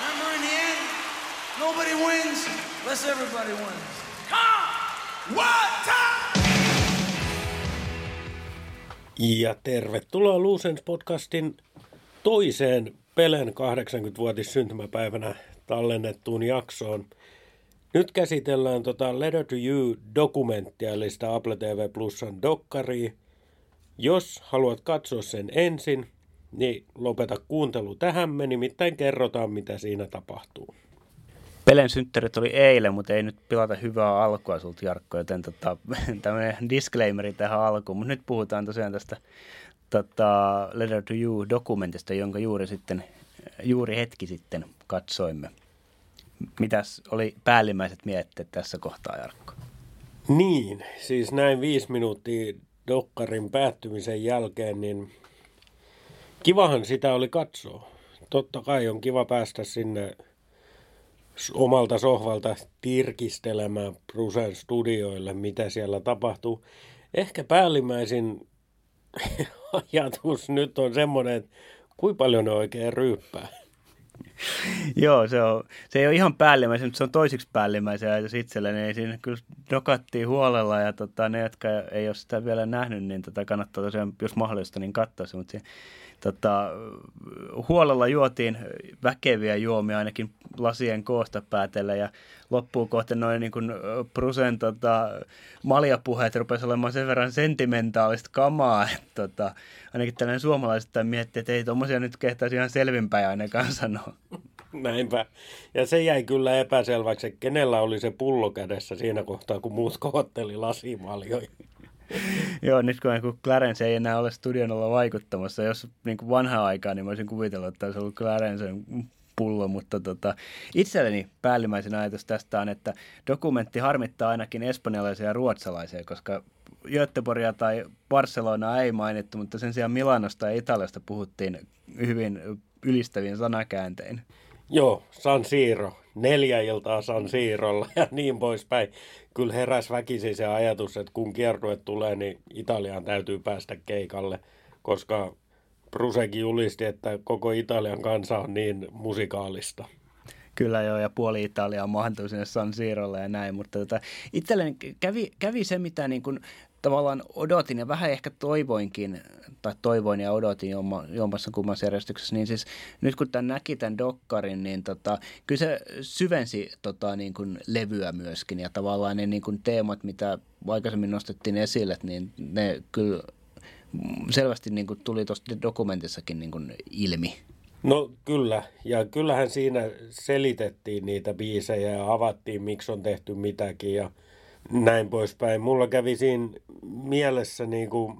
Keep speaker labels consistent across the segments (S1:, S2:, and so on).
S1: Remember in the end, nobody wins unless everybody wins. Come! Time?
S2: Ja tervetuloa Luusens podcastin toiseen Pelen 80-vuotis syntymäpäivänä tallennettuun jaksoon. Nyt käsitellään tota Letter to You-dokumenttia, eli sitä Apple TV Plusan dokkaria. Jos haluat katsoa sen ensin, niin lopeta kuuntelu tähän, me nimittäin kerrotaan, mitä siinä tapahtuu.
S3: Pelen synttärit oli eilen, mutta ei nyt pilata hyvää alkua sulta Jarkko, joten tota, tämmöinen disclaimeri tähän alkuun. Mutta nyt puhutaan tosiaan tästä tota, Letter to You-dokumentista, jonka juuri, sitten, juuri hetki sitten katsoimme. Mitäs oli päällimmäiset mietteet tässä kohtaa, Jarkko?
S2: Niin, siis näin viisi minuuttia dokkarin päättymisen jälkeen, niin kivahan sitä oli katsoa. Totta kai on kiva päästä sinne omalta sohvalta tirkistelemään Brusen studioille, mitä siellä tapahtuu. Ehkä päällimmäisin ajatus nyt on semmoinen, että kuinka paljon ne oikein ryyppää.
S3: Joo, se, on, se ei ole ihan päällimmäisen, mutta se on toisiksi päällimmäisen ajatus itselleni. Ei siinä kyllä dokattiin huolella ja tota, ne, jotka ei ole sitä vielä nähnyt, niin tota, kannattaa tosiaan, jos mahdollista, niin katsoa se. Mutta se, tota, huolella juotiin väkeviä juomia ainakin lasien koosta päätellä ja loppuun kohta noin niin kuin Prusen tota, maljapuheet rupesi olemaan sen verran sentimentaalista kamaa, että tota, ainakin tällainen suomalaiset miettii, että ei tuommoisia nyt kehtaisi ihan selvinpäin ainakaan sanoa.
S2: Näinpä. Ja se jäi kyllä epäselväksi, kenellä oli se pullo kädessä siinä kohtaa, kun muut kohotteli lasimaljoja.
S3: Joo, nyt kun, Clarence ei enää ole studion olla vaikuttamassa, jos niin kuin vanhaa aikaa, niin mä olisin kuvitellut, että olisi ollut Clarencen pullo, mutta tota, itselleni päällimmäisen ajatus tästä on, että dokumentti harmittaa ainakin espanjalaisia ja ruotsalaisia, koska Göteborgia tai Barcelonaa ei mainittu, mutta sen sijaan Milanosta ja Italiasta puhuttiin hyvin ylistävin sanakääntein.
S2: Joo, San Siro. Neljä iltaa San Siirolla ja niin poispäin. Kyllä heräs väkisin se ajatus, että kun kiertue tulee, niin Italiaan täytyy päästä keikalle, koska Brusekin julisti, että koko Italian kansa on niin musikaalista.
S3: Kyllä joo, ja puoli Italiaa mahtui sinne San Siirolle ja näin, mutta tota, itselleni kävi, kävi se, mitä niin kuin tavallaan odotin ja vähän ehkä toivoinkin, tai toivoin ja odotin jommassa kummassa järjestyksessä, niin siis nyt kun tämän näki tämän dokkarin, niin tota, kyllä se syvensi tota, niin kuin levyä myöskin ja tavallaan ne niin kuin teemat, mitä aikaisemmin nostettiin esille, niin ne kyllä selvästi niin kuin tuli tuosta dokumentissakin niin kuin ilmi.
S2: No kyllä, ja kyllähän siinä selitettiin niitä biisejä ja avattiin, miksi on tehty mitäkin ja näin poispäin. Mulla kävi siinä mielessä niin kuin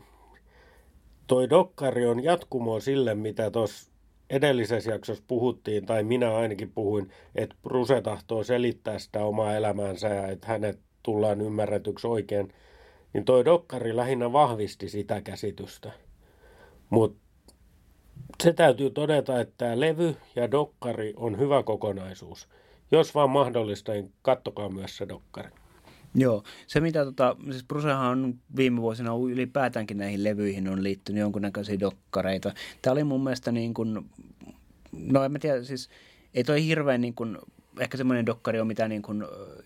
S2: toi dokkari on jatkumo sille, mitä tuossa edellisessä jaksossa puhuttiin, tai minä ainakin puhuin, että Bruse tahtoo selittää sitä omaa elämäänsä ja että hänet tullaan ymmärretyksi oikein, niin toi dokkari lähinnä vahvisti sitä käsitystä. Mutta se täytyy todeta, että tämä levy ja dokkari on hyvä kokonaisuus. Jos vaan mahdollista, niin kattokaa myös se dokkari.
S3: Joo, se mitä tota, siis Brusehan on viime vuosina ylipäätäänkin näihin levyihin on liittynyt jonkunnäköisiä dokkareita. Tämä oli mun mielestä niin kuin, no en mä tiedä, siis ei toi hirveän niin kuin, ehkä semmoinen dokkari on, mitä niin kuin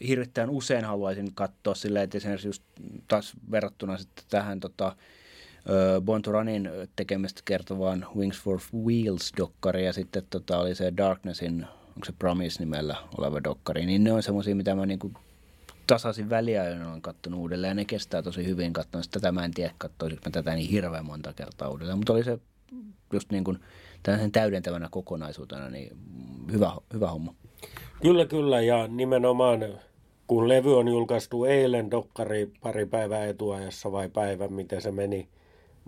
S3: hirvittävän usein haluaisin katsoa silleen, että esimerkiksi just taas verrattuna sitten tähän tota, Born to Runin tekemistä kertovaan Wings for Wheels-dokkari ja sitten tota, oli se Darknessin, onko se Promise nimellä oleva dokkari, niin ne on semmoisia, mitä mä niin kuin tasaisin väliajoin olen katsonut uudelleen ja ne kestää tosi hyvin katsoa. Tätä mä en tiedä, katsoisinko mä tätä niin hirveän monta kertaa uudelleen, mutta oli se just niin kuin tällaisen täydentävänä kokonaisuutena niin hyvä, hyvä homma.
S2: Kyllä, kyllä ja nimenomaan kun levy on julkaistu eilen dokkari pari päivää etuajassa vai päivä, miten se meni,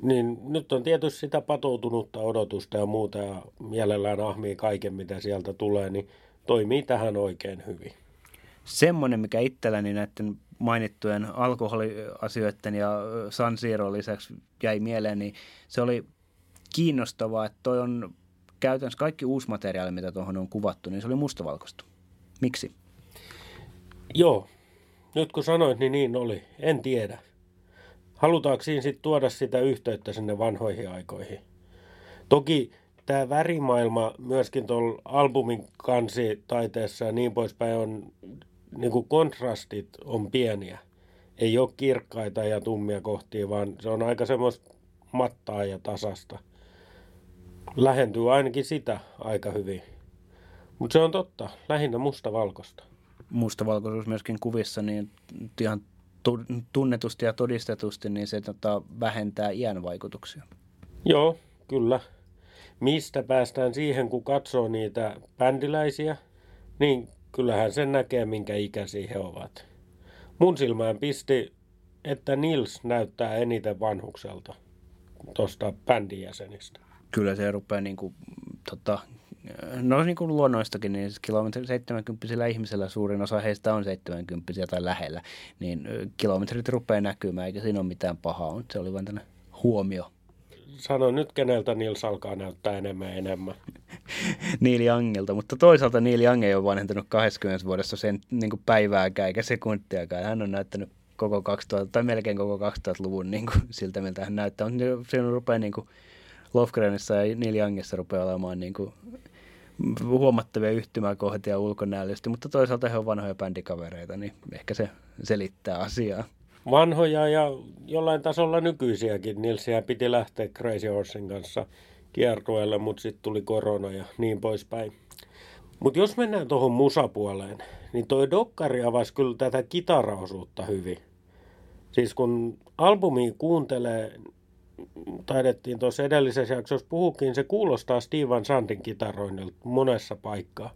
S2: niin nyt on tietysti sitä patoutunutta odotusta ja muuta ja mielellään ahmii kaiken, mitä sieltä tulee, niin toimii tähän oikein hyvin.
S3: Semmoinen, mikä itselläni näiden mainittujen alkoholiasioiden ja San Siro lisäksi jäi mieleen, niin se oli kiinnostavaa, että toi on käytännössä kaikki uusi materiaali, mitä tuohon on kuvattu, niin se oli mustavalkoista. Miksi?
S2: Joo, nyt kun sanoit, niin niin oli. En tiedä. Halutaanko siinä sitten tuoda sitä yhteyttä sinne vanhoihin aikoihin? Toki tämä värimaailma myöskin tuolla albumin kansitaiteessa ja niin poispäin on, niin kuin kontrastit on pieniä. Ei ole kirkkaita ja tummia kohtia, vaan se on aika semmoista mattaa ja tasasta. Lähentyy ainakin sitä aika hyvin. Mutta se on totta, lähinnä mustavalkoista.
S3: Mustavalkoisuus myöskin kuvissa, niin ihan tunnetusti ja todistetusti, niin se tota, vähentää iän vaikutuksia.
S2: Joo, kyllä. Mistä päästään siihen, kun katsoo niitä bändiläisiä, niin kyllähän sen näkee, minkä ikäisiä he ovat. Mun silmään pisti, että Nils näyttää eniten vanhukselta tuosta bändin jäsenistä.
S3: Kyllä se rupeaa niin kuin, tota, no niin kuin luonnoistakin, niin siis kilometri 70 ihmisellä suurin osa heistä on 70 tai lähellä, niin kilometrit rupeaa näkymään, eikä siinä ole mitään pahaa, mutta se oli vain tänne huomio.
S2: Sano nyt, keneltä Nils alkaa näyttää enemmän ja enemmän.
S3: Niili Angelta, mutta toisaalta Niili Ange ei ole vanhentunut 20 vuodessa sen niin kuin päivääkään eikä sekuntiakaan. Hän on näyttänyt koko 2000, tai melkein koko 2000-luvun niin kuin, siltä, miltä hän näyttää. Mutta siinä rupeaa niin kuin, Lofgrenissa ja Neil Youngissa rupeaa olemaan niin kuin, huomattavia yhtymäkohtia ulkonäöllisesti, mutta toisaalta he on vanhoja bändikavereita, niin ehkä se selittää asiaa.
S2: Vanhoja ja jollain tasolla nykyisiäkin. Nilsiä piti lähteä Crazy Horsein kanssa kiertueelle, mutta sitten tuli korona ja niin poispäin. Mutta jos mennään tuohon musapuoleen, niin toi Dokkari avasi kyllä tätä kitaraosuutta hyvin. Siis kun albumi kuuntelee, taidettiin tuossa edellisessä jaksossa puhukin, se kuulostaa Steven Sandin kitaroinnilta monessa paikkaa.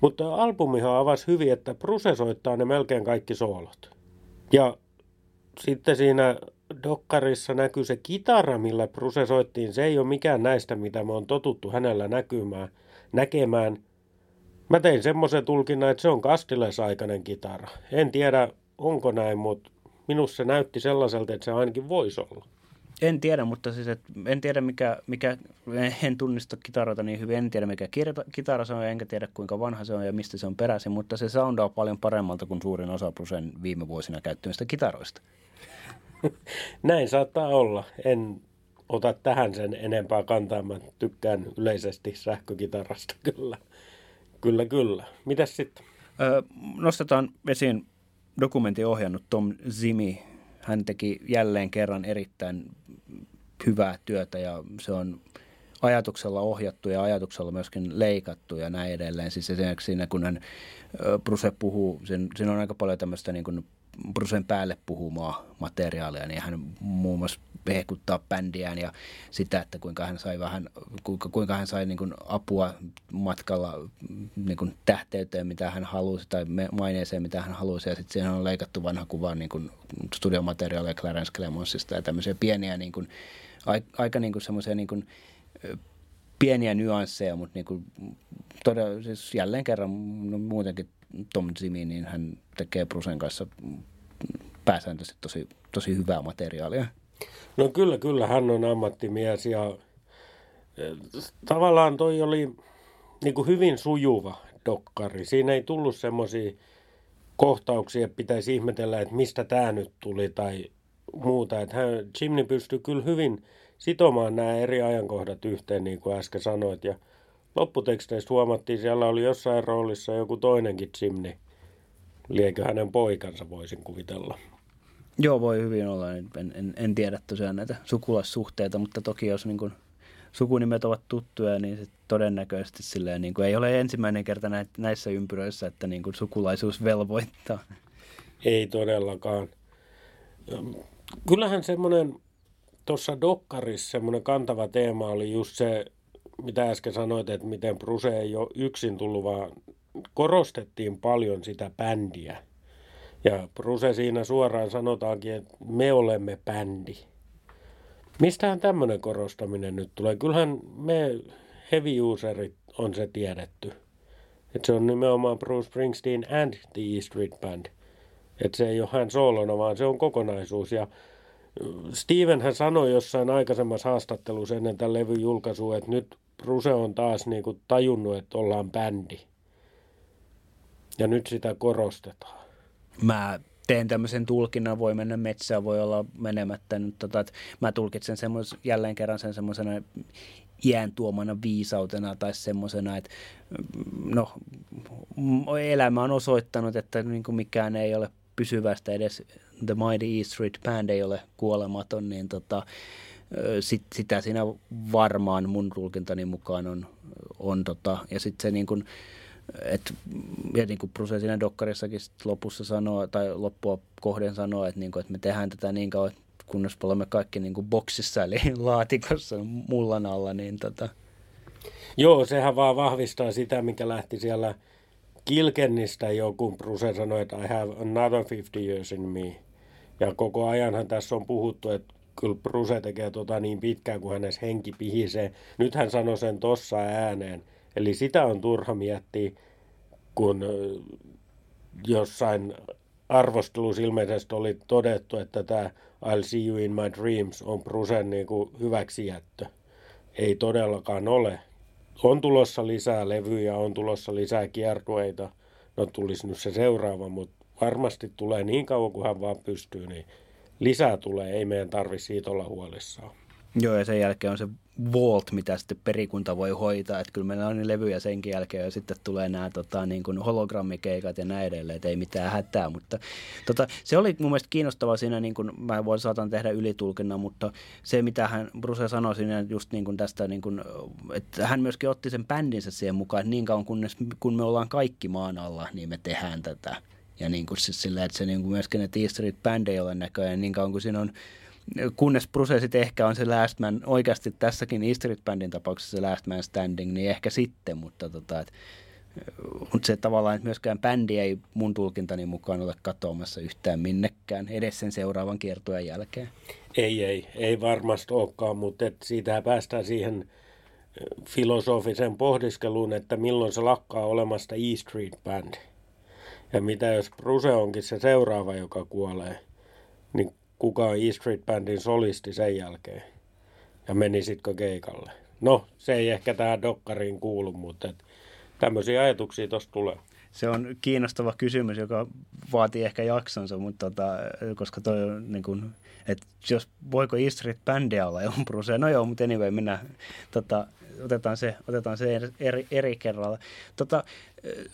S2: Mutta albumihan avasi hyvin, että Bruce soittaa ne melkein kaikki soolot. Ja sitten siinä Dokkarissa näkyy se kitara, millä Bruce soittiin. Se ei ole mikään näistä, mitä me on totuttu hänellä näkymään, näkemään. Mä tein semmoisen tulkinnan, että se on Castiles-aikainen kitara. En tiedä, onko näin, mutta minussa se näytti sellaiselta, että se ainakin voisi olla.
S3: En tiedä, mutta siis et, en tiedä mikä, mikä, en tunnista kitaroita niin hyvin, en tiedä mikä kitara se on, enkä tiedä kuinka vanha se on ja mistä se on peräisin, mutta se soundaa paljon paremmalta kuin suurin osa Brusen viime vuosina käyttämistä kitaroista.
S2: Näin saattaa olla. En ota tähän sen enempää kantaa. Mä tykkään yleisesti sähkökitarasta kyllä. Kyllä, kyllä. Mitäs sitten?
S3: Öö, nostetaan esiin dokumentin ohjannut Tom Zimi. Hän teki jälleen kerran erittäin hyvää työtä ja se on ajatuksella ohjattu ja ajatuksella myöskin leikattu ja näin edelleen. Siis esimerkiksi siinä, kun hän Bruce puhuu, siinä on aika paljon tämmöistä niin kuin Brucen päälle puhumaa materiaalia, niin hän muun muassa hehkuttaa bändiään ja sitä, että kuinka hän sai vähän, kuinka, kuinka hän sai niin kuin apua matkalla niin kuin tähteyteen, mitä hän halusi, tai maineeseen, mitä hän halusi, ja sitten siihen on leikattu vanha kuva niin kuin studiomateriaalia Clarence Clemonsista ja tämmöisiä pieniä, niin kuin, aika niin kuin semmoisia niin kuin, pieniä nyansseja, mutta niin kuin, todella, siis jälleen kerran no, muutenkin Tom Zimi, niin hän tekee Brusen kanssa pääsääntöisesti tosi, tosi hyvää materiaalia.
S2: No kyllä, kyllä, hän on ammattimies ja e, tavallaan toi oli niin kuin hyvin sujuva dokkari. Siinä ei tullut semmoisia kohtauksia, että pitäisi ihmetellä, että mistä tämä nyt tuli tai muuta. Että hän, Jimny pystyi kyllä hyvin sitomaan nämä eri ajankohdat yhteen, niin kuin äsken sanoit. Ja lopputeksteistä huomattiin, siellä oli jossain roolissa joku toinenkin Jimny. Liekö hänen poikansa, voisin kuvitella.
S3: Joo, voi hyvin olla. En, en, en tiedä tosiaan näitä sukulassuhteita, mutta toki jos niin kuin sukunimet ovat tuttuja, niin sit todennäköisesti silleen, niin kuin ei ole ensimmäinen kerta näissä ympyröissä, että niin kuin sukulaisuus velvoittaa.
S2: Ei todellakaan. Kyllähän semmoinen tuossa Dokkarissa semmoinen kantava teema oli just se, mitä äsken sanoit, että miten Bruse ei ole yksin tullut, vaan korostettiin paljon sitä bändiä. Ja Bruse siinä suoraan sanotaankin, että me olemme bändi. Mistähän tämmöinen korostaminen nyt tulee? Kyllähän me heavy userit on se tiedetty. Että se on nimenomaan Bruce Springsteen and the E Street Band. Että se ei ole hän soolona, vaan se on kokonaisuus. Ja Steven hän sanoi jossain aikaisemmassa haastattelussa ennen tämän levyn julkaisua, että nyt Bruse on taas niin kuin tajunnut, että ollaan bändi. Ja nyt sitä korostetaan.
S3: Mä teen tämmöisen tulkinnan, voi mennä metsään, voi olla menemättä. Nyt, tota, että mä tulkitsen semmos, jälleen kerran sen semmoisena iän tuomana viisautena tai semmoisena, että no, elämä on osoittanut, että niin kuin mikään ei ole pysyvästä edes The Mighty East Street Band ei ole kuolematon, niin tota, sit, sitä siinä varmaan mun tulkintani mukaan on, on tota, ja sitten se niin kuin, et, ja niin kuin Bruce siinä dokkarissakin lopussa sanoo, tai loppua kohden sanoo, että, niin kuin, että me tehdään tätä niin kauan, kunnes olemme kaikki niin kuin boksissa, eli laatikossa mullan alla, niin tota.
S2: Joo, sehän vaan vahvistaa sitä, mikä lähti siellä Kilkennistä jo, kun Bruce sanoi, että I have another 50 years in me. Ja koko ajanhan tässä on puhuttu, että kyllä Bruce tekee tota niin pitkään, kun hänessä henki pihisee. Nyt hän sanoi sen tossa ääneen. Eli sitä on turha miettiä, kun jossain arvostelussa ilmeisesti oli todettu, että tämä I'll see you in my dreams on Brucen niin kuin hyväksijättö. Ei todellakaan ole. On tulossa lisää levyjä, on tulossa lisää kiertueita. No tulisi nyt se seuraava, mutta varmasti tulee niin kauan kuin hän vaan pystyy, niin lisää tulee, ei meidän tarvi siitä olla huolissaan.
S3: Joo, ja sen jälkeen on se Vault, mitä sitten perikunta voi hoitaa, että kyllä meillä on niin levyjä senkin jälkeen, ja sitten tulee nämä tota, niin kuin hologrammikeikat ja näin edelleen, että ei mitään hätää, mutta tota, se oli mun mielestä kiinnostavaa siinä, niin kuin mä voin saatan tehdä ylitulkinnan, mutta se mitä hän, Bruce sanoi siinä just niin kuin tästä, niin kuin, että hän myöskin otti sen bändinsä siihen mukaan, että niin kauan kunnes, kun me ollaan kaikki maan alla, niin me tehdään tätä. Ja niin kuin siis sillä, että se niin kuin myöskin, Street Band ei ole näköjään, niin kauan kuin siinä on kunnes prosessit ehkä on se last man, oikeasti tässäkin East Street Bandin tapauksessa se last man standing, niin ehkä sitten, mutta tota, et, mutta se tavallaan, että myöskään bändi ei mun tulkintani mukaan ole katoamassa yhtään minnekään edes sen seuraavan kiertueen jälkeen.
S2: Ei, ei, ei varmasti olekaan, mutta et siitä päästään siihen filosofisen pohdiskeluun, että milloin se lakkaa olemasta E Street Band. Ja mitä jos Bruce onkin se seuraava, joka kuolee, niin kuka on E Street Bandin solisti sen jälkeen? Ja menisitkö keikalle? No, se ei ehkä tähän dokkariin kuulu, mutta tämmöisiä ajatuksia tuosta tulee.
S3: Se on kiinnostava kysymys, joka vaatii ehkä jaksonsa, mutta tota, koska toi on niin kuin, että jos voiko E Street Bandia olla ilman Brucea, no joo, mutta anyway, mennään, tota, otetaan se, otetaan se eri, eri kerralla. Tota,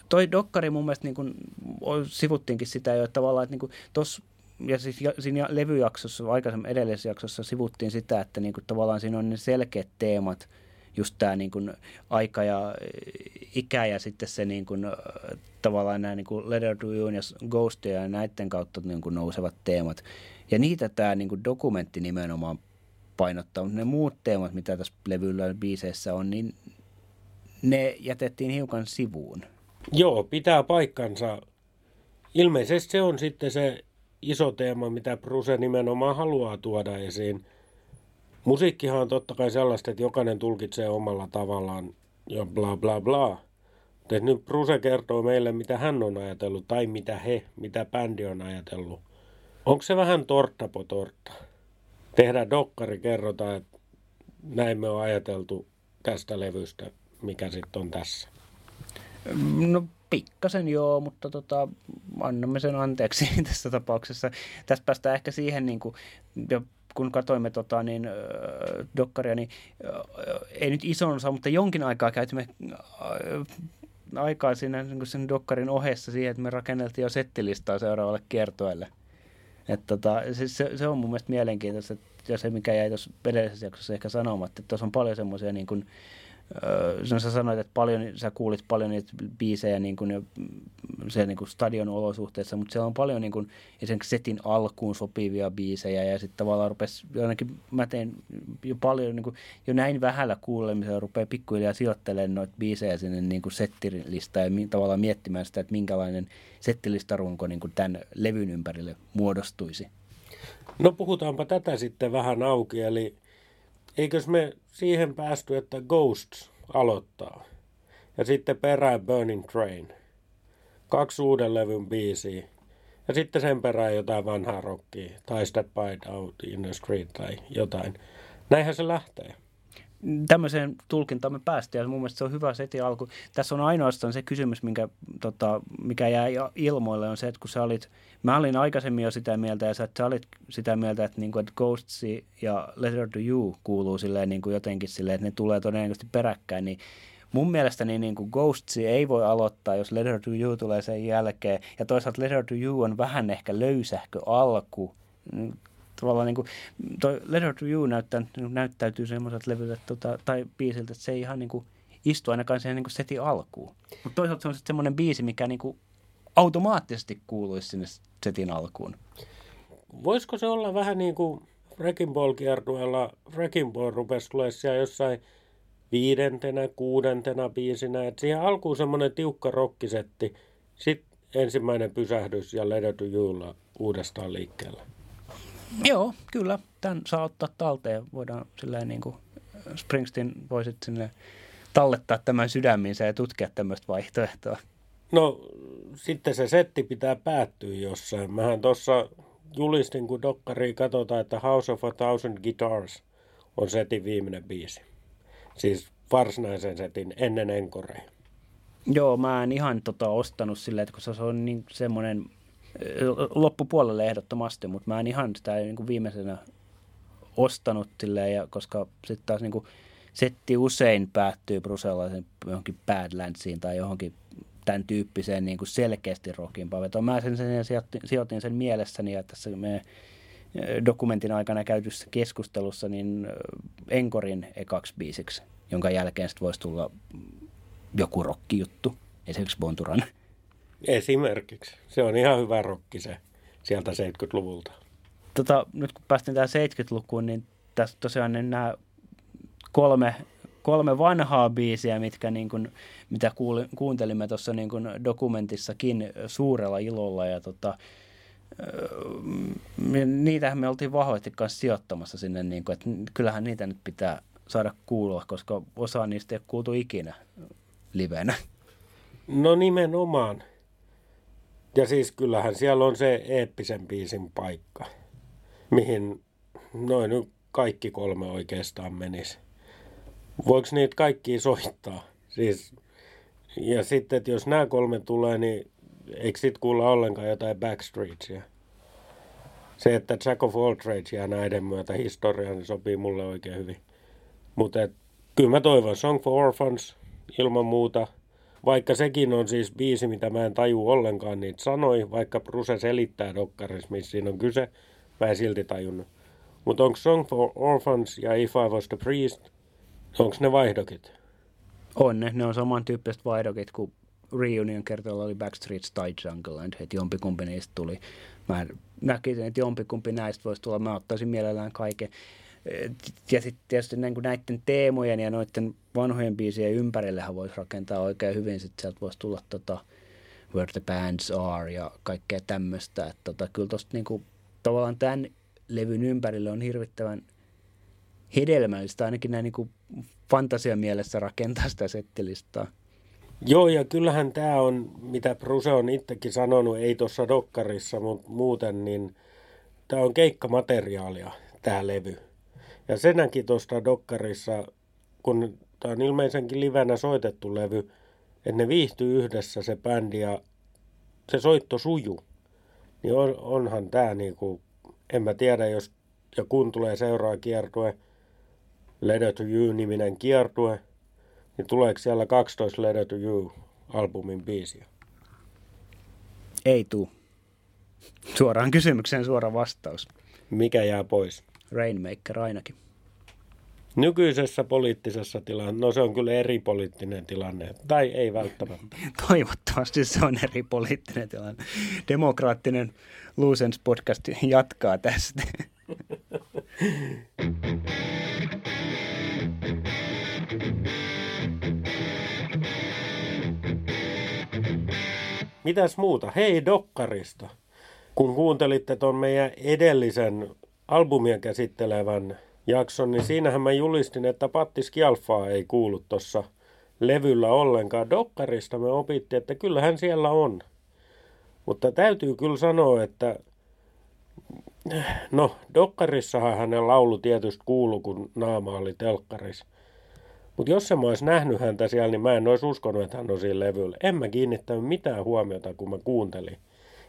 S3: toi dokkari mun mielestä niin kuin, sivuttiinkin sitä jo, että tavallaan, että niin tuossa ja siis siinä levyjaksossa, aikaisemmin edellisessä jaksossa sivuttiin sitä, että niin tavallaan siinä on ne selkeät teemat, just tämä niin kuin aika ja ikä ja sitten se niin kuin, tavallaan nämä niin Letter to You ja Ghost ja näiden kautta niin nousevat teemat. Ja niitä tämä niin kuin dokumentti nimenomaan painottaa, mutta ne muut teemat, mitä tässä levyllä biiseissä on, niin ne jätettiin hiukan sivuun.
S2: Joo, pitää paikkansa. Ilmeisesti se on sitten se iso teema, mitä Bruce nimenomaan haluaa tuoda esiin. Musiikkihan on totta kai sellaista, että jokainen tulkitsee omalla tavallaan ja bla bla bla. Mutta nyt Bruce kertoo meille, mitä hän on ajatellut tai mitä he, mitä bändi on ajatellut. Onko se vähän tortta po tortta? Tehdään dokkari, kerrotaan, että näin me on ajateltu tästä levystä, mikä sitten on tässä.
S3: No Pikkasen joo, mutta tota, annamme sen anteeksi tässä tapauksessa. Tässä päästään ehkä siihen, niin kuin, kun katsoimme tota, niin, äh, dokkaria, niin äh, ei nyt ison osa, mutta jonkin aikaa käytimme äh, aikaa siinä niin sen dokkarin ohessa siihen, että me rakenneltiin jo settilistaa seuraavalle kiertoelle. Et tota, siis se, se, on mun mielestä mielenkiintoista, ja se mikä jäi tuossa edellisessä jaksossa ehkä sanomatta, että tuossa on paljon semmoisia niin kuin, Öö, sä sanoit, että paljon, sä kuulit paljon niitä biisejä niin kuin, se, niin kuin stadion olosuhteissa, mutta siellä on paljon niin kuin, esimerkiksi setin alkuun sopivia biisejä ja sitten tavallaan rupesi, ainakin mä teen jo paljon, niin kuin, jo näin vähällä kuulemisella rupeaa pikkuhiljaa sijoittelemaan noita biisejä sinne niin kuin settilistaan ja tavallaan miettimään sitä, että minkälainen settilistarunko niin kuin tämän levyn ympärille muodostuisi.
S2: No puhutaanpa tätä sitten vähän auki, eli eikös me siihen päästy, että Ghosts aloittaa. Ja sitten perään Burning Train. Kaksi uuden levyn biisiä. Ja sitten sen perään jotain vanhaa rockia. Tai Step By Out in the Street tai jotain. Näinhän se lähtee.
S3: tämmöiseen tulkintaan me päästiin ja mun mielestä se on hyvä seti alku. Tässä on ainoastaan se kysymys, minkä, tota, mikä jää ilmoille, on se, että kun sä olit, mä olin aikaisemmin jo sitä mieltä ja sä, sä olit sitä mieltä, että, niin kuin, että Ghosts ja Letter to You kuuluu silleen, niin kuin jotenkin silleen, että ne tulee todennäköisesti peräkkäin, niin mun mielestäni niin kuin Ghosts ei voi aloittaa, jos Letter to You tulee sen jälkeen. Ja toisaalta Letter to You on vähän ehkä löysähkö alku tavallaan niin kuin, toi Letter to You näyttää, näyttäytyy semmoiselta levyltä tota, tai biisiltä, että se ei ihan niin kuin istu ainakaan siihen niin kuin setin alkuun. Mutta toisaalta se on semmoinen biisi, mikä niin kuin automaattisesti kuuluisi sinne setin alkuun.
S2: Voisiko se olla vähän niin kuin Wrecking Ball kiertueella, Wrecking Ball rupesi tulemaan siellä jossain viidentenä, kuudentena biisinä, että siihen alkuun semmoinen tiukka rokkisetti, sitten ensimmäinen pysähdys ja Let to uudestaan liikkeelle.
S3: Joo, kyllä. Tämän saa ottaa talteen. Voidaan silleen niin kuin Springsteen voisit sinne tallettaa tämän sydämiinsä ja tutkia tämmöistä vaihtoehtoa.
S2: No sitten se setti pitää päättyä jossain. Mähän tuossa julistin, kun dokkari katsotaan, että House of a Thousand Guitars on setin viimeinen biisi. Siis varsinaisen setin ennen enkoreja.
S3: Joo, mä en ihan tota ostanut silleen, että kun se on niin semmoinen loppupuolelle ehdottomasti, mutta mä en ihan sitä niin kuin viimeisenä ostanut silleen, ja koska sitten taas niin kuin setti usein päättyy Bruselaisen johonkin Badlandsiin tai johonkin tämän tyyppiseen niin kuin selkeästi vetoon. Mä sen, sen sijoitin, sijoitin sen mielessäni ja tässä me dokumentin aikana käytyssä keskustelussa niin Enkorin ekaksi biisiksi, jonka jälkeen sitten voisi tulla joku rockijuttu, esimerkiksi Bonturan
S2: Esimerkiksi. Se on ihan hyvä rokki se sieltä 70-luvulta.
S3: Tota, nyt kun päästiin tähän 70-lukuun, niin tässä tosiaan niin nämä kolme, kolme vanhaa biisiä, mitkä niin kuin, mitä kuuli, kuuntelimme tuossa niin kuin dokumentissakin suurella ilolla. Ja tota, niitähän me oltiin vahvasti kanssa sijoittamassa sinne, niin kuin, että kyllähän niitä nyt pitää saada kuulua, koska osa niistä ei ole kuultu ikinä livenä.
S2: No nimenomaan. Ja siis kyllähän siellä on se eeppisen biisin paikka, mihin noin kaikki kolme oikeastaan menisi. Voiko niitä kaikki soittaa? Siis, ja sitten, että jos nämä kolme tulee, niin eikö sit kuulla ollenkaan jotain Backstreetsia? Se, että Jack of all trades jää näiden myötä historiaan, niin sopii mulle oikein hyvin. Mutta kyllä mä toivon Song for Orphans ilman muuta – vaikka sekin on siis biisi, mitä mä en taju ollenkaan niitä sanoi, vaikka Bruse selittää dokkarissa, missä siinä on kyse, mä en silti tajunnut. Mutta onko Song for Orphans ja If I Was the Priest, onko ne vaihdokit?
S3: On ne, ne on samantyyppiset vaihdokit kuin Reunion kertoilla oli Backstreet Style Jungle, että jompikumpi niistä tuli. Mä näkisin, että jompikumpi näistä voisi tulla, mä ottaisin mielellään kaiken ja sitten tietysti niin kuin näiden teemojen ja noiden vanhojen biisien ympärillehän voisi rakentaa oikein hyvin. Sitten sieltä voisi tulla tota, Where the Bands Are ja kaikkea tämmöistä. Että tota, kyllä tuosta niin kuin, tavallaan tämän levyn ympärille on hirvittävän hedelmällistä ainakin näin niin kuin fantasiamielessä rakentaa sitä settilistaa.
S2: Joo, ja kyllähän tämä on, mitä Bruse on itsekin sanonut, ei tuossa dokkarissa, mutta muuten, niin tämä on keikkamateriaalia, tämä levy. Ja se näki tuosta dokkarissa, kun tämä on ilmeisenkin livenä soitettu levy, että ne viihtyy yhdessä se bändi ja se soitto suju. Niin on, onhan tämä niinku, en mä tiedä, jos ja kun tulee seuraa kiertue, Letter to You-niminen kiertue, niin tuleeko siellä 12 Letter to You-albumin biisiä?
S3: Ei tuu. Suoraan kysymykseen suora vastaus.
S2: Mikä jää pois?
S3: Rainmaker ainakin.
S2: Nykyisessä poliittisessa tilanteessa, no se on kyllä eri poliittinen tilanne, tai ei välttämättä.
S3: Toivottavasti se on eri poliittinen tilanne. Demokraattinen Luusens podcast jatkaa tästä.
S2: Mitäs muuta? Hei Dokkarista. Kun kuuntelitte tuon meidän edellisen albumia käsittelevän jakson, niin siinähän mä julistin, että Patti Skialfaa ei kuulu tuossa levyllä ollenkaan. Dokkarista me opittiin, että kyllähän siellä on. Mutta täytyy kyllä sanoa, että no, Dokkarissahan hänen laulu tietysti kuulu, kun naama oli telkkaris. Mutta jos mä olisi nähnyt häntä siellä, niin mä en olisi uskonut, että hän on siinä levyllä. En mä kiinnittänyt mitään huomiota, kun mä kuuntelin.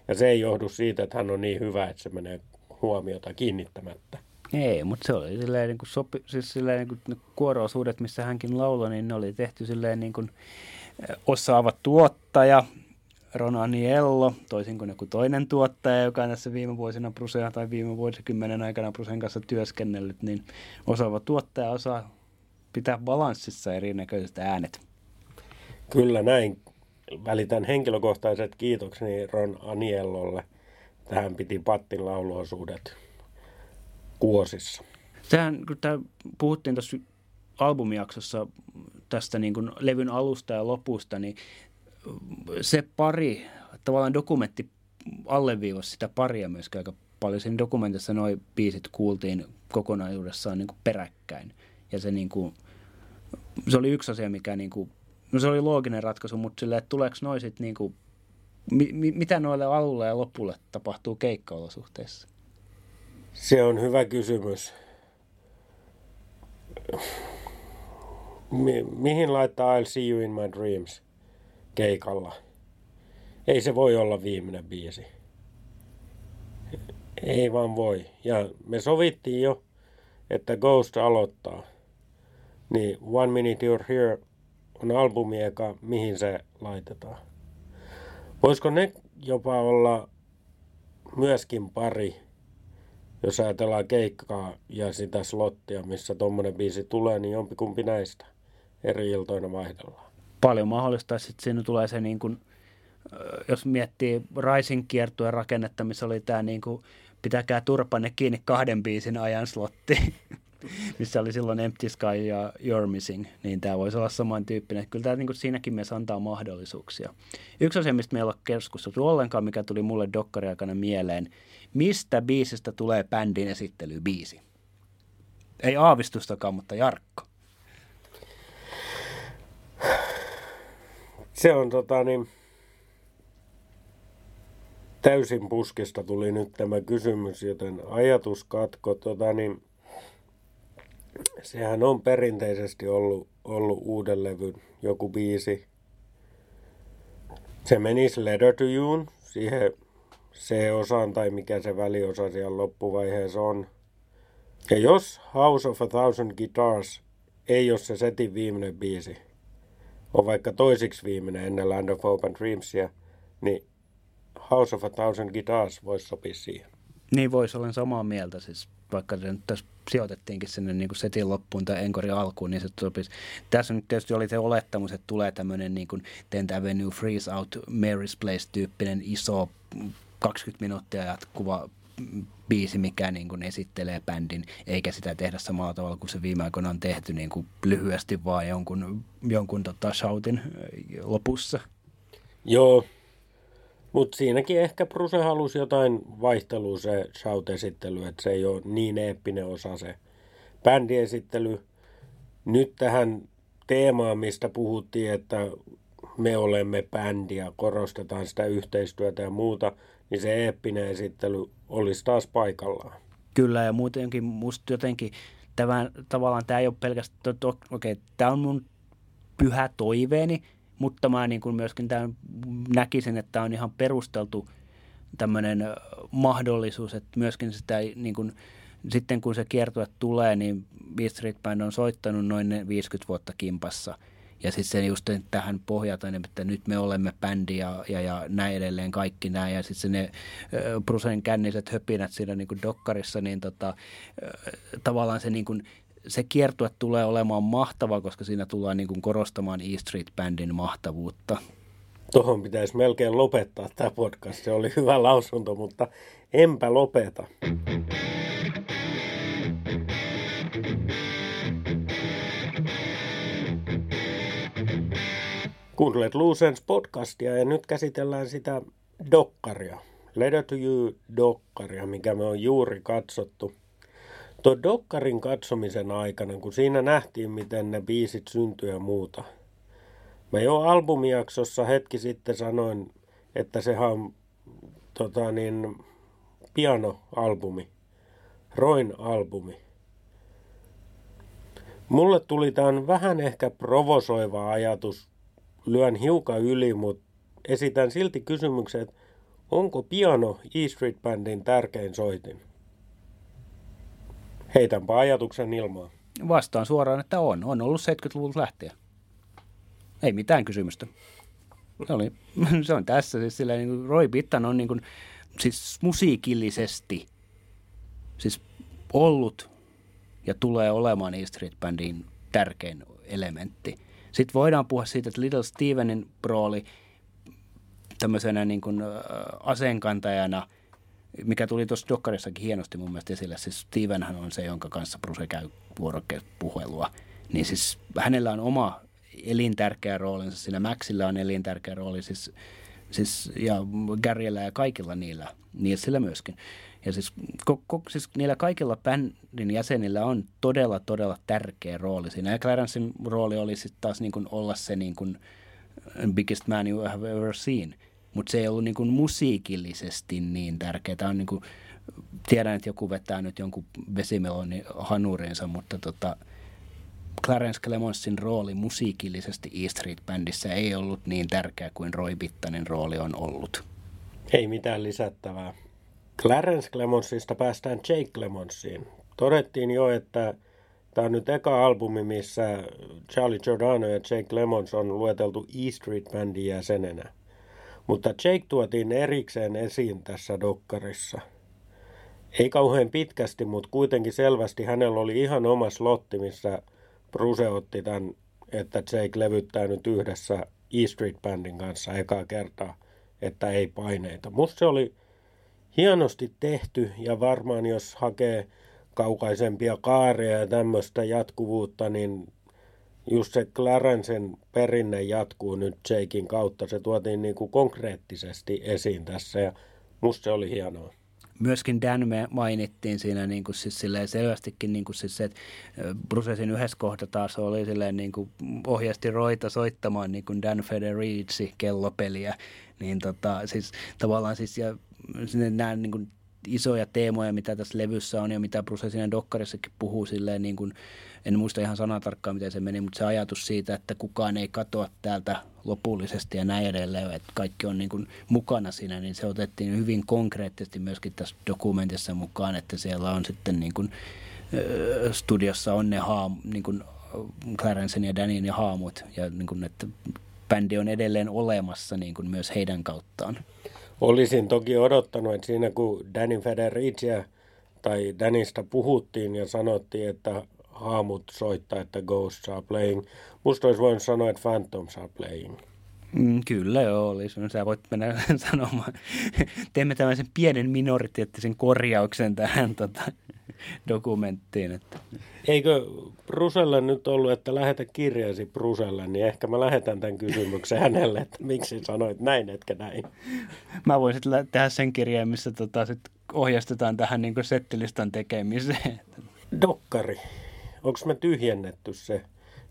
S2: Ja se ei johdu siitä, että hän on niin hyvä, että se menee huomiota kiinnittämättä.
S3: Ei, mutta se oli silleen niin kuin sopi, siis silleen niin kuin ne kuoroosuudet, missä hänkin lauloi, niin ne oli tehty silleen niin kuin osaava tuottaja, Ron Aniello, toisin kuin joku toinen tuottaja, joka on tässä viime vuosina Brusea tai viime vuosikymmenen aikana Brusen kanssa työskennellyt, niin osaava tuottaja osaa pitää balanssissa erinäköiset äänet.
S2: Kyllä näin. Välitän henkilökohtaiset kiitokseni Ron Aniellolle. Tähän piti Pattin lauluosuudet kuosissa.
S3: Sehän, kun tämä puhuttiin tuossa albumijaksossa tästä niin kuin levyn alusta ja lopusta, niin se pari, tavallaan dokumentti alleviivasi sitä paria myöskään aika paljon. Siinä dokumentissa noin biisit kuultiin kokonaisuudessaan niin kuin peräkkäin. Ja se, niin kuin, se oli yksi asia, mikä niin kuin, no se oli looginen ratkaisu, mutta silleen, että tuleeko noin sitten niin kuin, mi, mitä noille alulle ja lopulle tapahtuu keikkaolosuhteissa?
S2: Se on hyvä kysymys. Mi- mihin laittaa I'll see you in my dreams keikalla? Ei se voi olla viimeinen biisi. Ei vaan voi. Ja me sovittiin jo, että Ghost aloittaa. Niin One Minute You're Here on albumi eka, mihin se laitetaan. Voisiko ne jopa olla myöskin pari jos ajatellaan keikkaa ja sitä slottia, missä tuommoinen biisi tulee, niin jompikumpi näistä eri iltoina vaihdellaan.
S3: Paljon mahdollista, että siinä tulee se niin kuin, jos miettii Rising kiertueen rakennetta, missä oli tämä niin kuin, pitäkää turpanne kiinni kahden biisin ajan slotti, missä oli silloin Empty Sky ja You're Missing, niin tämä voisi olla samantyyppinen. Kyllä tämä niin kuin siinäkin mielessä antaa mahdollisuuksia. Yksi asia, mistä meillä ei ole keskusteltu ollenkaan, mikä tuli mulle dokkari aikana mieleen, mistä biisistä tulee bändin esittelybiisi? Ei aavistustakaan, mutta Jarkko.
S2: Se on tota niin, täysin puskista tuli nyt tämä kysymys, joten ajatuskatko, tota niin, sehän on perinteisesti ollut, ollut uuden levyn joku biisi. Se menisi Letter to You, siihen C-osaan tai mikä se väliosa siellä loppuvaiheessa on. Ja jos House of a Thousand Guitars ei ole se setin viimeinen biisi, on vaikka toisiksi viimeinen ennen Land of Open Dreamsia, niin House of a Thousand Guitars voisi sopia siihen.
S3: Niin voisi, olla samaa mieltä. Siis vaikka se nyt tässä sijoitettiinkin sinne niin kuin setin loppuun tai enkori alkuun, niin se sopisi. Tässä nyt tietysti oli se olettamus, että tulee tämmöinen niin kuin Tent Avenue Freeze Out Mary's Place-tyyppinen iso 20 minuuttia jatkuva biisi, mikä niin kuin esittelee bändin, eikä sitä tehdä samalla tavalla kuin se viime aikoina on tehty niin kuin lyhyesti vaan jonkun, jonkun tota shoutin lopussa.
S2: Joo, mutta siinäkin ehkä Bruse halusi jotain vaihtelua se shout-esittely, että se ei ole niin eeppinen osa se bändiesittely. Nyt tähän teemaan, mistä puhuttiin, että me olemme bändi ja korostetaan sitä yhteistyötä ja muuta – niin se eeppinen esittely olisi taas paikallaan.
S3: Kyllä, ja muutenkin musta jotenkin tämä, tavallaan tämä ei ole pelkästään, okei, okay, tämä on mun pyhä toiveeni, mutta mä niin kuin myöskin tämän näkisin, että on ihan perusteltu tämmöinen mahdollisuus, että myöskin sitä niin kuin, sitten kun se kiertue tulee, niin Beast Street Band on soittanut noin 50 vuotta kimpassa – ja sitten se just tähän pohjataan, että nyt me olemme bändi ja, ja, ja näin edelleen kaikki nämä. Ja sitten ne Brusen känniset höpinät siinä niin kuin dokkarissa, niin tota, tavallaan se niin kuin, se kiertue tulee olemaan mahtava, koska siinä tullaan niin kuin korostamaan E Street Bandin mahtavuutta.
S2: Tuohon pitäisi melkein lopettaa tämä podcast. Se oli hyvä lausunto, mutta enpä lopeta. Kuuntelet Lucens podcastia ja nyt käsitellään sitä dokkaria. Letter to you dokkaria, mikä me on juuri katsottu. Tuo dokkarin katsomisen aikana, kun siinä nähtiin, miten ne biisit syntyy ja muuta. Mä jo albumijaksossa hetki sitten sanoin, että sehän on tota niin, pianoalbumi, Roin albumi. Mulle tuli tämän vähän ehkä provosoiva ajatus. Lyön hiukan yli, mutta esitän silti kysymyksen, että onko piano E Street Bandin tärkein soitin? Heitänpä ajatuksen ilmaan.
S3: Vastaan suoraan, että on. On ollut 70-luvulta lähtien. Ei mitään kysymystä. Se, oli, se on tässä. Siis sillä, niin kuin Roy Bittan on niin kuin, siis musiikillisesti siis ollut ja tulee olemaan E Street Bandin tärkein elementti. Sitten voidaan puhua siitä, että Little Stevenin rooli tämmöisenä niin kuin, aseenkantajana, mikä tuli tuossa Dokkarissakin hienosti mun mielestä esille. Siis Stevenhän on se, jonka kanssa Bruce käy vuoropuhelua. Niin siis hänellä on oma elintärkeä roolinsa, siinä Maxilla on elintärkeä rooli, siis, siis, ja Garyllä ja kaikilla niillä, sillä myöskin. Ja siis, ko, ko, siis niillä kaikilla bändin jäsenillä on todella, todella tärkeä rooli siinä. Ja Clarencein rooli oli sitten taas niin kuin olla se niin kuin biggest man you have ever seen. Mutta se ei ollut niin kuin musiikillisesti niin tärkeää. Tämä on niin kuin, tiedän, että joku vetää nyt jonkun vesimeloni hanurinsa, mutta tota, Clarence Clemonsin rooli musiikillisesti E Street Bandissä ei ollut niin tärkeä kuin Roy Bittanin rooli on ollut.
S2: Ei mitään lisättävää. Clarence Clemonsista päästään Jake Clemonsiin. Todettiin jo, että tämä on nyt eka albumi, missä Charlie Giordano ja Jake Clemons on lueteltu E Street Bandin jäsenenä. Mutta Jake tuotiin erikseen esiin tässä dokkarissa. Ei kauhean pitkästi, mutta kuitenkin selvästi hänellä oli ihan oma slotti, missä Bruce otti tämän, että Jake levyttää nyt yhdessä E Street Bandin kanssa ekaa kertaa, että ei paineita. Musta se oli hienosti tehty ja varmaan jos hakee kaukaisempia kaaria ja tämmöistä jatkuvuutta, niin just se Clarencen perinne jatkuu nyt Jakein kautta. Se tuotiin niin kuin konkreettisesti esiin tässä ja musta se oli hienoa
S3: myöskin Dan me mainittiin siinä niin kuin siis selvästikin niin kuin siis se, että Brucesin yhdessä kohta taas oli silleen niin kuin ohjasti Roita soittamaan niin kuin Dan Federici kellopeliä. Niin tota, siis tavallaan siis ja niin kuin isoja teemoja, mitä tässä levyssä on ja mitä Bruce siinä dokkarissakin puhuu silleen niin kuin, en muista ihan sanatarkkaan miten se meni, mutta se ajatus siitä, että kukaan ei katoa täältä lopullisesti ja näin edelleen, että kaikki on niin kuin mukana siinä, niin se otettiin hyvin konkreettisesti myöskin tässä dokumentissa mukaan, että siellä on sitten niin kuin, studiossa on ne haam, niin kuin Clarencen ja Danin ja haamut ja niin kuin, että bändi on edelleen olemassa niin kuin myös heidän kauttaan.
S2: Olisin toki odottanut, että siinä kun Danin Federicia tai Danista puhuttiin ja sanottiin, että haamut soittaa, että Ghosts are playing. Musta olisi voinut sanoa, että Phantoms are playing.
S3: Mm, kyllä joo, olisi. Sä voit mennä sanomaan. Teemme tämmöisen pienen minoriteettisen korjauksen tähän tota, dokumenttiin. Että.
S2: Eikö Bruselle nyt ollut, että lähetä kirjasi Bruselle, niin ehkä mä lähetän tämän kysymyksen hänelle, että miksi sanoit näin, etkä näin.
S3: Mä voin sitten tehdä sen kirjeen, missä tota, sit ohjastetaan tähän niin settilistan tekemiseen.
S2: Dokkari. Onko me tyhjennetty se?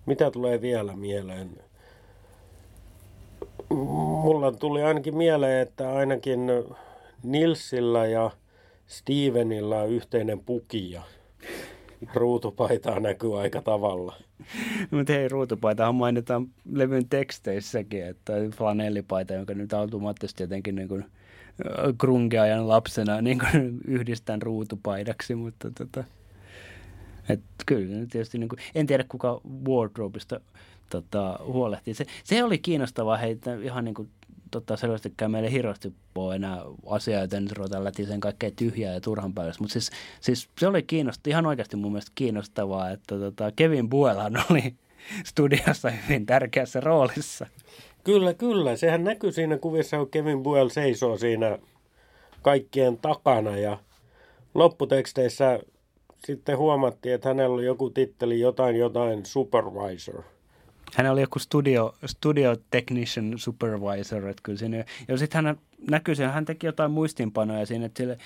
S2: Mitä tulee vielä mieleen? Mulla tuli ainakin mieleen, että ainakin Nilsillä ja Stevenilla on yhteinen pukia. Ruutupaitaa näkyy aika tavalla.
S3: Mutta hei, ruutupaitahan mainitaan levyn teksteissäkin, että flanellipaita, jonka nyt automaattisesti jotenkin niin kuin grungeajan lapsena niin kuin yhdistän ruutupaidaksi, mutta tota, et kyllä tietysti, niin kuin, en tiedä kuka wardrobeista tota, huolehtii. Se, se oli kiinnostavaa heitä ihan niin kuin tota, selvästikään meille hirveästi ole enää asiaa, joten nyt ruvetaan lätisen kaikkea tyhjää ja turhan päivässä. Mutta siis, siis, se oli kiinnostavaa, ihan oikeasti mun mielestä kiinnostavaa, että tota, Kevin Buelan oli studiossa hyvin tärkeässä roolissa.
S2: Kyllä, kyllä. Sehän näkyy siinä kuvissa, kun Kevin Buell seisoo siinä kaikkien takana ja lopputeksteissä sitten huomattiin, että hänellä oli joku titteli jotain jotain supervisor.
S3: Hän oli joku studio, studio technician supervisor, että kyllä siinä, ja sitten hän näkyy sen, hän teki jotain muistinpanoja siinä, että sille,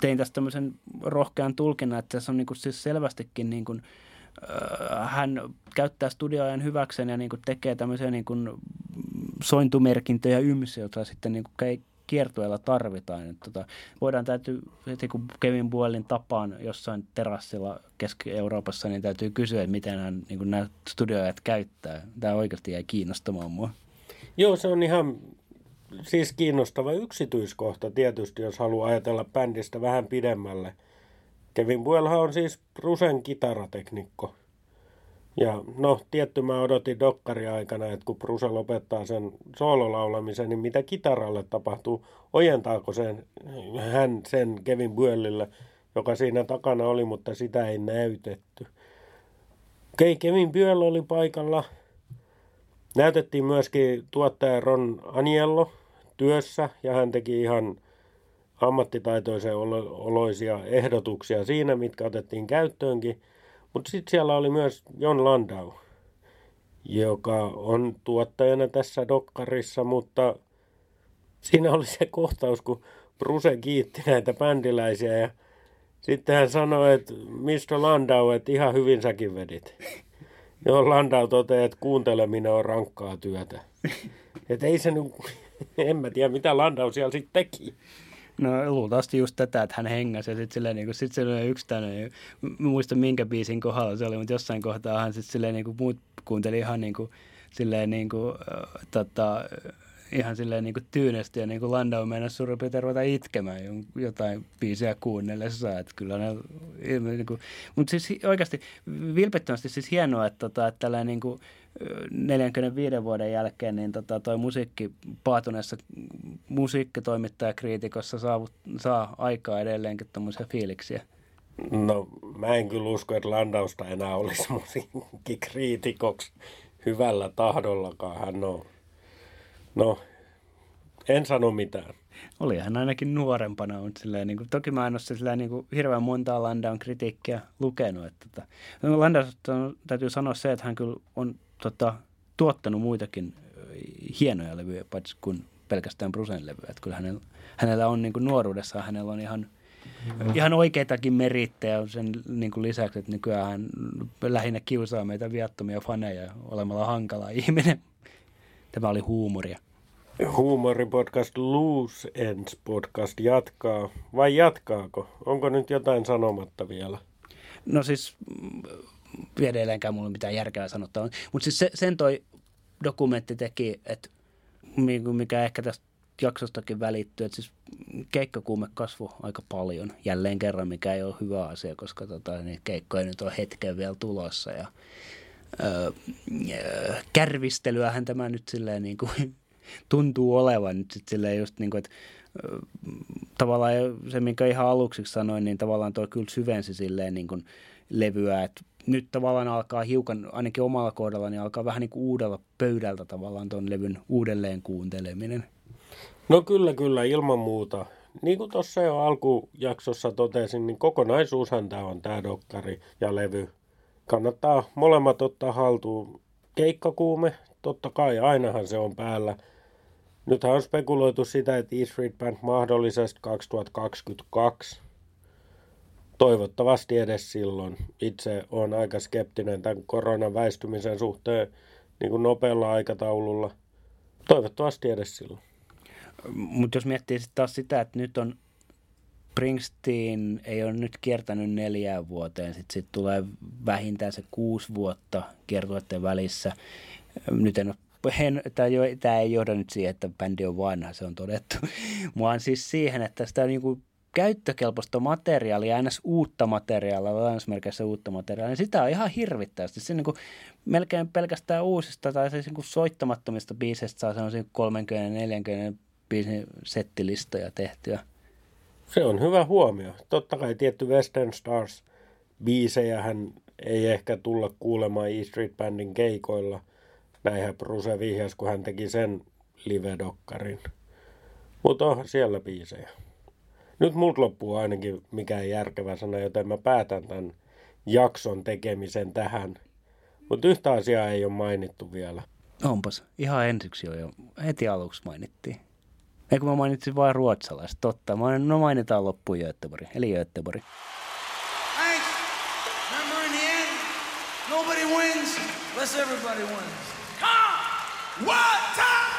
S3: tein tästä tämmöisen rohkean tulkinnan, että se on niin kuin siis selvästikin niin kuin, äh, hän käyttää studioajan hyväkseen ja niin kuin tekee tämmöisiä niin kuin sointumerkintöjä ymsiä, joita sitten niin kuin kiertueella tarvitaan. Et tota, voidaan täytyy, heti kun Kevin Buellin tapaan jossain terassilla Keski-Euroopassa, niin täytyy kysyä, että miten hän, niin nämä studioajat käyttää. Tämä oikeasti jäi kiinnostamaan mua.
S2: Joo, se on ihan siis kiinnostava yksityiskohta tietysti, jos haluaa ajatella bändistä vähän pidemmälle. Kevin Buellhan on siis Brusen kitarateknikko. Ja no, tietty mä odotin dokkari aikana, että kun Bruse lopettaa sen soololaulamisen, niin mitä kitaralle tapahtuu? Ojentaako sen, hän sen Kevin Buellille, joka siinä takana oli, mutta sitä ei näytetty. Okei, okay, Kevin Buell oli paikalla. Näytettiin myöskin tuottaja Ron Aniello työssä ja hän teki ihan ammattitaitoisen oloisia ehdotuksia siinä, mitkä otettiin käyttöönkin – mutta sitten siellä oli myös Jon Landau, joka on tuottajana tässä dokkarissa, mutta siinä oli se kohtaus, kun Bruse kiitti näitä bändiläisiä ja sitten hän sanoi, että Mr. Landau, että ihan hyvin säkin vedit. Joo, Landau toteaa, että kuunteleminen on rankkaa työtä. Että ei se nyt, en mä tiedä mitä Landau siellä sitten teki.
S3: No luultavasti just tätä, että hän hengäsi ja sitten silleen, niin kuin, sit silleen yksi tänne, mä muistan minkä biisin kohdalla se oli, mutta jossain kohtaa hän sitten silleen niin kuin, muut kuunteli ihan niin kuin, silleen niin kuin, äh, tota, ihan silleen niin kuin tyynesti ja niin kuin Landau meinasi suurin piirtein ruveta itkemään jotain biisiä kuunnellessa, että kyllä ne, niin kuin, mutta siis oikeasti vilpittömästi siis hienoa, että, tota, että tällainen niin kuin 45 vuoden jälkeen niin tota, toi musiikki paatuneessa musiikkitoimittajakriitikossa saa, saa aikaa edelleenkin tuommoisia fiiliksiä.
S2: No mä en kyllä usko, että Landausta enää olisi musiikkikriitikoksi hyvällä tahdollakaan. Hän on No, en sano mitään.
S3: Oli hän ainakin nuorempana, mutta silleen, niin kuin, toki mä en ole silleen, niin kuin, hirveän montaa Landaun kritiikkiä lukenut. Että, tota, Landausta täytyy sanoa se, että hän kyllä on tota, tuottanut muitakin hienoja levyjä, paitsi kuin pelkästään Brusen levyjä. Että kyllä hänellä, hänellä on niin kuin nuoruudessaan, hänellä on ihan, mm. ihan oikeitakin merittejä sen niin kuin lisäksi, että nykyään hän lähinnä kiusaa meitä viattomia faneja olemalla hankala ihminen. Tämä oli huumoria.
S2: Huumoripodcast Loose Ends podcast jatkaa. Vai jatkaako? Onko nyt jotain sanomatta vielä?
S3: No siis vielä edelleenkään mulla mitään järkevää sanottaa. Mutta siis se, sen toi dokumentti teki, että mikä ehkä tästä jaksostakin välittyy, että siis keikkakuume kasvoi aika paljon jälleen kerran, mikä ei ole hyvä asia, koska tota, niin keikkoja nyt on hetken vielä tulossa ja öö, kärvistelyähän tämä nyt silleen niin kuin tuntuu olevan nyt sitten silleen just niin kuin, että tavallaan se, minkä ihan aluksi sanoin, niin tavallaan tuo kyllä syvensi silleen niin kuin levyä, että nyt tavallaan alkaa hiukan, ainakin omalla kohdalla, niin alkaa vähän niin kuin uudella pöydältä tavallaan tuon levyn uudelleen kuunteleminen.
S2: No kyllä, kyllä, ilman muuta. Niin kuin tuossa jo alkujaksossa totesin, niin kokonaisuushan tämä on tämä dokkari ja levy. Kannattaa molemmat ottaa haltuun. Keikkakuume, totta kai, ainahan se on päällä. Nythän on spekuloitu sitä, että E Street Band mahdollisesti 2022 toivottavasti edes silloin. Itse olen aika skeptinen tämän koronan väistymisen suhteen niin kuin nopealla aikataululla. Toivottavasti edes silloin.
S3: Mutta jos miettii sitten taas sitä, että nyt on Springsteen ei ole nyt kiertänyt neljään vuoteen, sitten sit tulee vähintään se kuusi vuotta kiertueiden välissä. Nyt en tämä ei johda nyt siihen, että bändi on vanha, se on todettu, vaan siis siihen, että sitä niin kuin käyttökelpoista materiaalia, aina uutta materiaalia, lainausmerkeissä uutta materiaalia, niin sitä on ihan hirvittävästi. Se niin kuin melkein pelkästään uusista tai siis niin kuin soittamattomista biiseistä saa sellaisia 30-40 biisin settilistoja tehtyä.
S2: Se on hyvä huomio. Totta kai tietty Western Stars biisejä hän ei ehkä tulla kuulemaan E Street Bandin keikoilla. Näinhän Bruce vihjas, kun hän teki sen live-dokkarin. Mutta siellä biisejä. Nyt multa loppuu ainakin mikään järkevä sana, joten mä päätän tämän jakson tekemisen tähän. Mutta yhtä asiaa ei ole mainittu vielä.
S3: Onpas. Ihan ensiksi jo, jo. heti aluksi mainittiin. Eikö mä mainitsin vain ruotsalaiset, totta. Mä, no mainitaan loppuun Göteborg, eli Göteborg.
S1: Thanks. Remember in the end, nobody wins unless everybody wins. Come! What time?